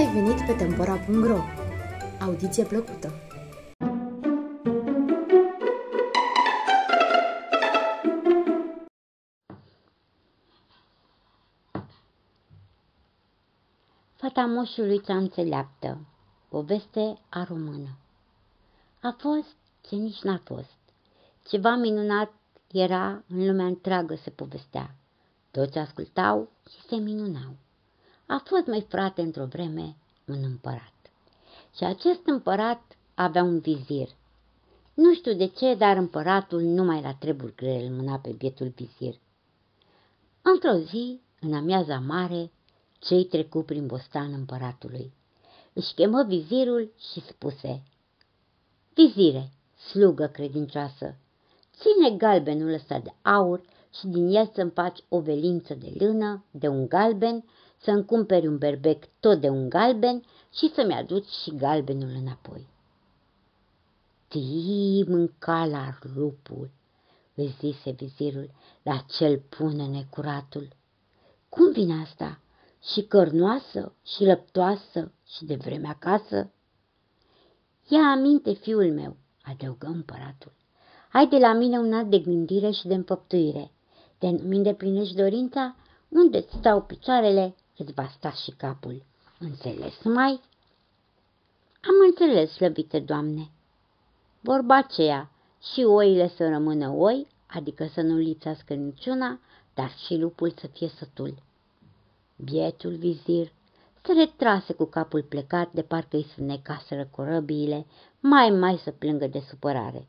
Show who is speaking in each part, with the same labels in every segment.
Speaker 1: ai venit pe Tempora.ro! Audiție plăcută!
Speaker 2: Fata moșului cea înțeleaptă, poveste a română. A fost ce nici n-a fost. Ceva minunat era în lumea întreagă se povestea. Toți ascultau și se minunau. A fost, mai frate, într-o vreme, un împărat. Și acest împărat avea un vizir. Nu știu de ce, dar împăratul numai la treburi grele îl mâna pe bietul vizir. Într-o zi, în amiaza mare, cei trecu prin bostan împăratului. Își chemă vizirul și spuse, Vizire, slugă credincioasă, ține galbenul ăsta de aur și din el să-mi faci o velință de lână, de un galben, să-mi cumperi un berbec tot de un galben și să-mi aduci și galbenul înapoi. Tii mânca la rupul, îți zise vizirul, la cel pune necuratul. Cum vine asta? Și cărnoasă, și lăptoasă, și de vreme acasă? Ia aminte, fiul meu, adăugă împăratul. Ai de la mine un alt de gândire și de împăptuire. De nu-mi îndeplinești dorința, unde-ți stau picioarele, îți va sta și capul. Înțeles mai? Am înțeles, slăbite doamne. Vorba aceea, și oile să rămână oi, adică să nu lipsească niciuna, dar și lupul să fie sătul. Bietul vizir se retrase cu capul plecat de parcă îi sfânecaseră corăbiile, mai mai să plângă de supărare.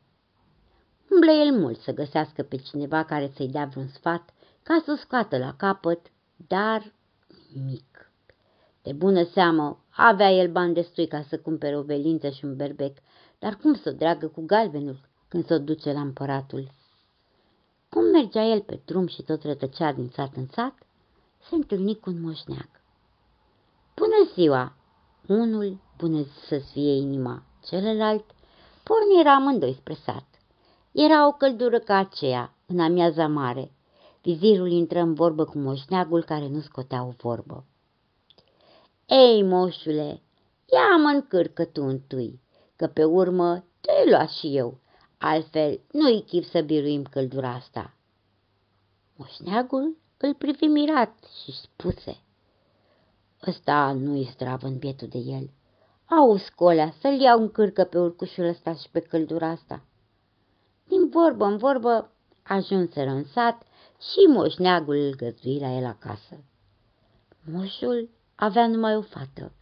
Speaker 2: Umblă el mult să găsească pe cineva care să-i dea vreun sfat ca să o scoată la capăt, dar mic. De bună seamă, avea el bani destui ca să cumpere o velință și un berbec, dar cum să o dreagă cu galbenul când s-o duce la împăratul? Cum mergea el pe drum și tot rătăcea din sat în sat, se întâlni cu un moșneag. Bună ziua! Unul, bună să-ți fie inima, celălalt, porniră amândoi spre sat. Era o căldură ca aceea, în amiaza mare. Vizirul intră în vorbă cu moșneagul care nu scotea o vorbă. Ei, moșule, ia-mă în cârcă tu întâi, că pe urmă te lua și eu, altfel nu-i chip să biruim căldura asta. Moșneagul îl privi mirat și spuse, Ăsta nu-i zdravă în bietul de el. Au, scolea, să-l iau în cârcă pe urcușul ăsta și pe căldura asta. Din vorbă în vorbă ajunseră în sat și moșneagul îl găzui la el acasă. Moșul avea numai o fată,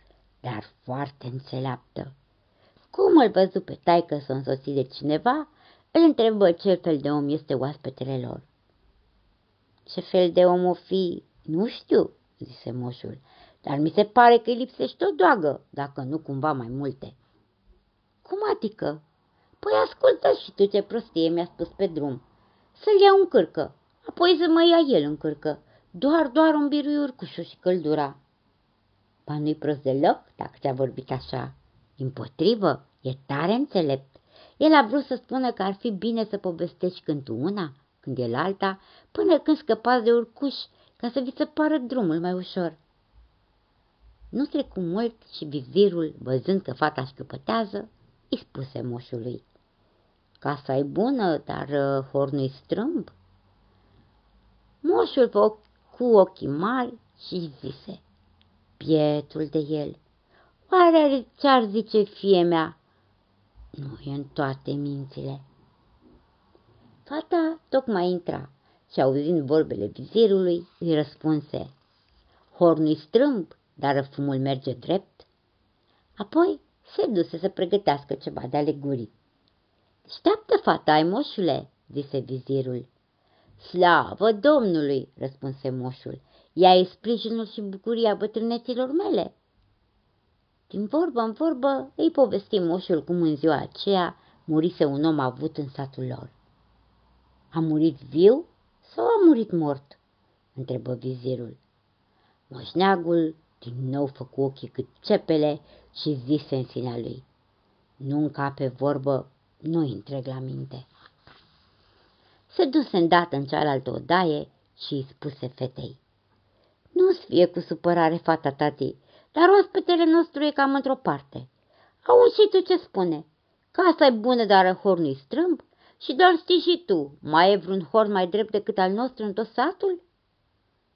Speaker 2: dar foarte înțeleaptă. Cum îl văzu pe taică să însoți de cineva, îl întrebă ce fel de om este oaspetele lor. Ce fel de om o fi, nu știu, zise moșul, dar mi se pare că îi lipsește o doagă, dacă nu cumva mai multe. Cum adică? Păi ascultă și tu ce prostie mi-a spus pe drum. Să-l iau în cârcă, apoi să mă ia el în cârcă. Doar, doar un birui urcușul și căldura. Ba nu-i prost deloc dacă ți-a vorbit așa. Împotrivă, e tare înțelept. El a vrut să spună că ar fi bine să povestești când tu una, când el alta, până când scăpați de urcuș, ca să vi se pară drumul mai ușor. Nu trecu mult și vizirul, văzând că fata șchiopătează, îi spuse moșului. Casa e bună, dar uh, hornul strâmb. Moșul fă cu ochii mari și zise, pietul de el, oare ce-ar zice fie mea? Nu e în toate mințile. Fata tocmai intra și auzind vorbele vizirului, îi răspunse, hornul strâmb, dar fumul merge drept. Apoi se duse să pregătească ceva de alegurii. Șteaptă fata, ai moșule, zise vizirul. Slavă Domnului, răspunse moșul, ea e sprijinul și bucuria bătrâneților mele. Din vorbă în vorbă îi povesti moșul cum în ziua aceea murise un om avut în satul lor. A murit viu sau a murit mort? întrebă vizirul. Moșneagul din nou făcu ochii cât cepele și zise în sinea lui. Nu încape vorbă, nu întreg la minte. Se duse îndată în cealaltă odaie și îi spuse fetei. Nu-ți fie cu supărare, fata tati, dar ospetele nostru e cam într-o parte. Auzi și tu ce spune? Casa e bună, dar în hor nu strâmb? Și doar știi și tu, mai e vreun hor mai drept decât al nostru în tot satul?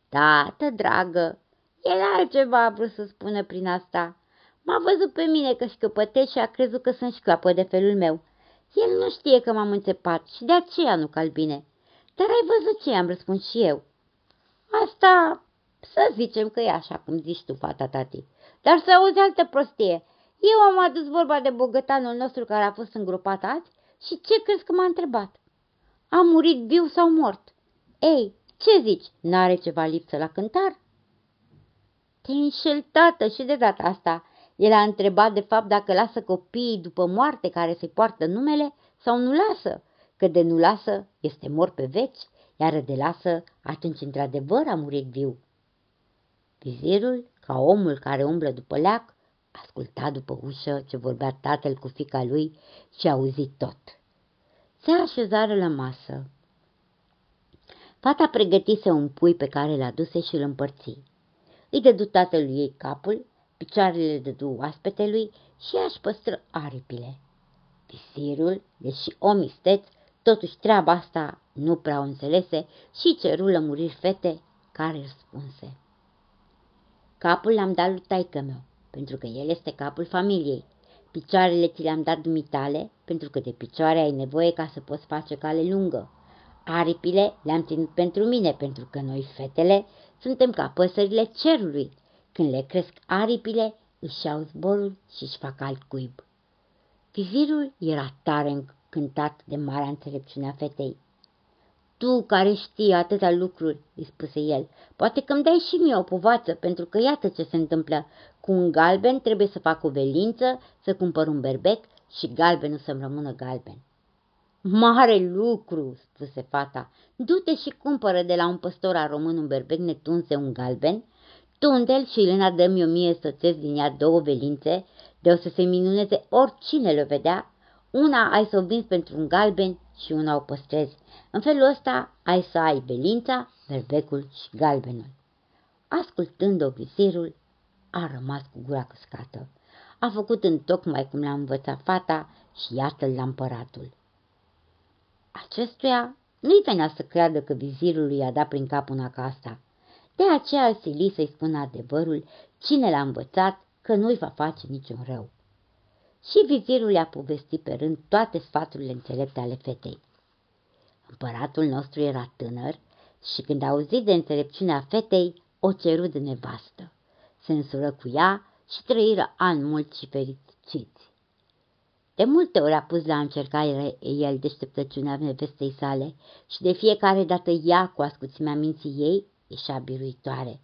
Speaker 2: Tată, dragă, el altceva a vrut să spună prin asta. M-a văzut pe mine că șcăpătesc și a crezut că sunt șcapă de felul meu. El nu știe că m-am înțepat și de aceea nu cal bine. Dar ai văzut ce am răspuns și eu. Asta să zicem că e așa cum zici tu, fata tati. Dar să auzi altă prostie. Eu am adus vorba de bogătanul nostru care a fost îngropat azi și ce crezi că m-a întrebat? A murit viu sau mort? Ei, ce zici? N-are ceva lipsă la cântar? Te-ai înșeltată și de data asta. El a întrebat de fapt dacă lasă copiii după moarte care se poartă numele sau nu lasă, că de nu lasă este mort pe veci, iar de lasă atunci într-adevăr a murit viu. Vizirul, ca omul care umblă după leac, asculta după ușă ce vorbea tatăl cu fica lui și auzit tot. Se așezară la masă. Fata pregătise un pui pe care l-a duse și îl împărți. Îi dădu tatălui ei capul, picioarele dădu oaspetelui și aș păstră aripile. Visirul, deși om isteț, totuși treaba asta nu prea o înțelese și ceru lămuriri fete care răspunse. Capul l-am dat lui taică meu, pentru că el este capul familiei. Picioarele ți le-am dat dumitale, pentru că de picioare ai nevoie ca să poți face cale lungă. Aripile le-am ținut pentru mine, pentru că noi, fetele, suntem ca păsările cerului. Când le cresc aripile, își iau zborul și își fac alt cuib. Vizirul era tare încântat de marea înțelepciune a fetei. Tu care știi atâtea lucruri, îi spuse el, poate că îmi dai și mie o povață, pentru că iată ce se întâmplă. Cu un galben trebuie să fac o velință, să cumpăr un berbec și galbenul să-mi rămână galben. Mare lucru, spuse fata. Du-te și cumpără de la un păstor a român un berbec netunse un galben, tunde și Elena dă-mi o mie să din ea două velințe, de o să se minuneze oricine le vedea, una ai să o vinzi pentru un galben și una o păstrezi. În felul ăsta ai să ai belința, berbecul și galbenul. Ascultând-o, vizirul a rămas cu gura căscată. A făcut în tocmai cum l-a învățat fata și iată-l la împăratul. Acestuia nu-i venea să creadă că vizirul i-a dat prin cap una ca asta. De aceea îl sili să-i spună adevărul cine l-a învățat că nu-i va face niciun rău. Și vizirul i-a povestit pe rând toate sfaturile înțelepte ale fetei. Împăratul nostru era tânăr și când a auzit de înțelepciunea fetei, o ceru de nevastă. Se însură cu ea și trăiră ani mulți și fericiți. De multe ori a pus la încercare el deșteptăciunea nevestei sale și de fiecare dată ea, cu ascuțimea minții ei, ieșea biruitoare.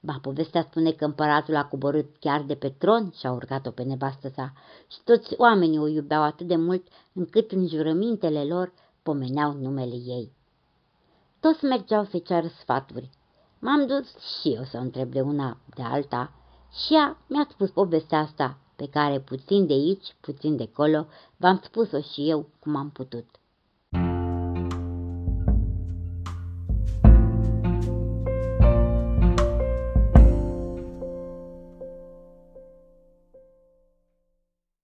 Speaker 2: Ba, povestea spune că împăratul a coborât chiar de pe tron și a urcat-o pe nevastă sa și toți oamenii o iubeau atât de mult încât în jurămintele lor pomeneau numele ei. Toți mergeau să-i ceară sfaturi. M-am dus și eu să o întreb de una de alta și ea mi-a spus povestea asta, pe care puțin de aici, puțin de acolo, v-am spus-o și eu cum am putut.